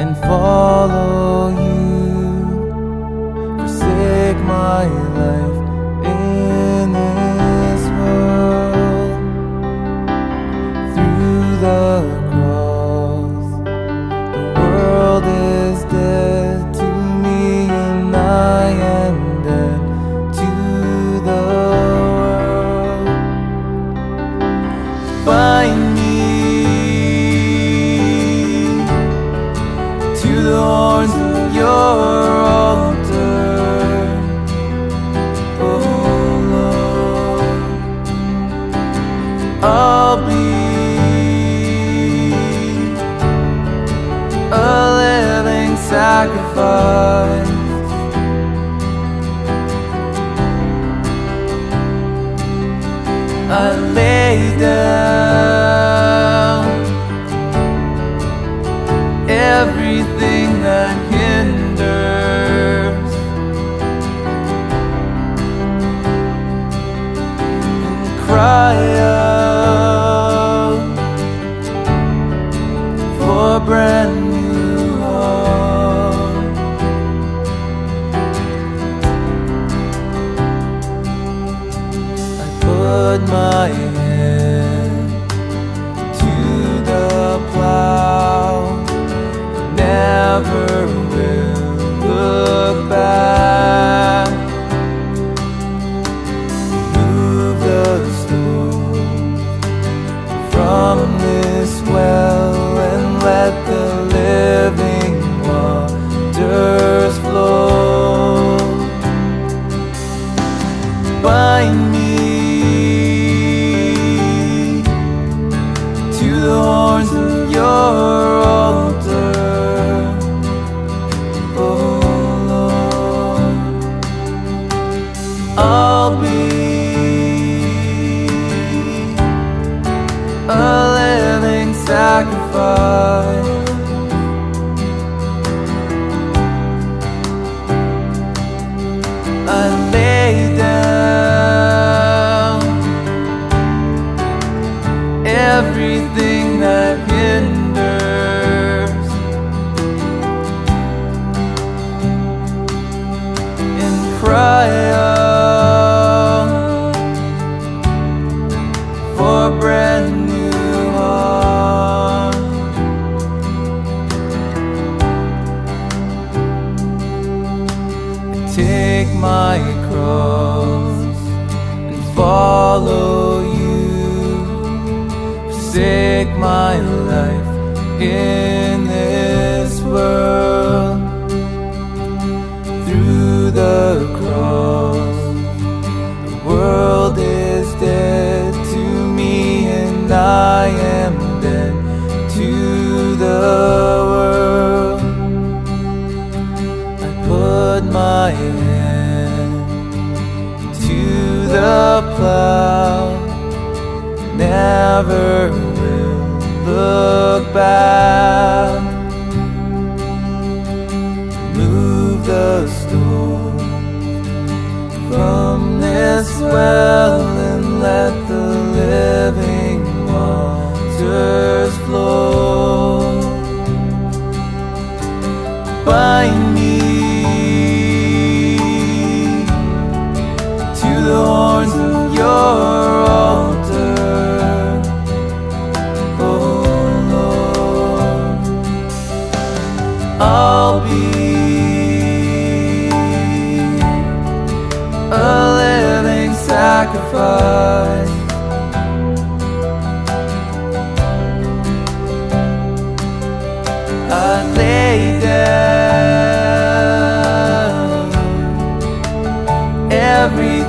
and follow you. Forsake my sacrifice. I lay down everything that hinders and cry. sacrifice. I lay down everything that hinders, in Christ. follow you. stake my life in this world through the never will look back. Move the stone from this well and let the living waters flow. Bind me. sacrifice. I lay down every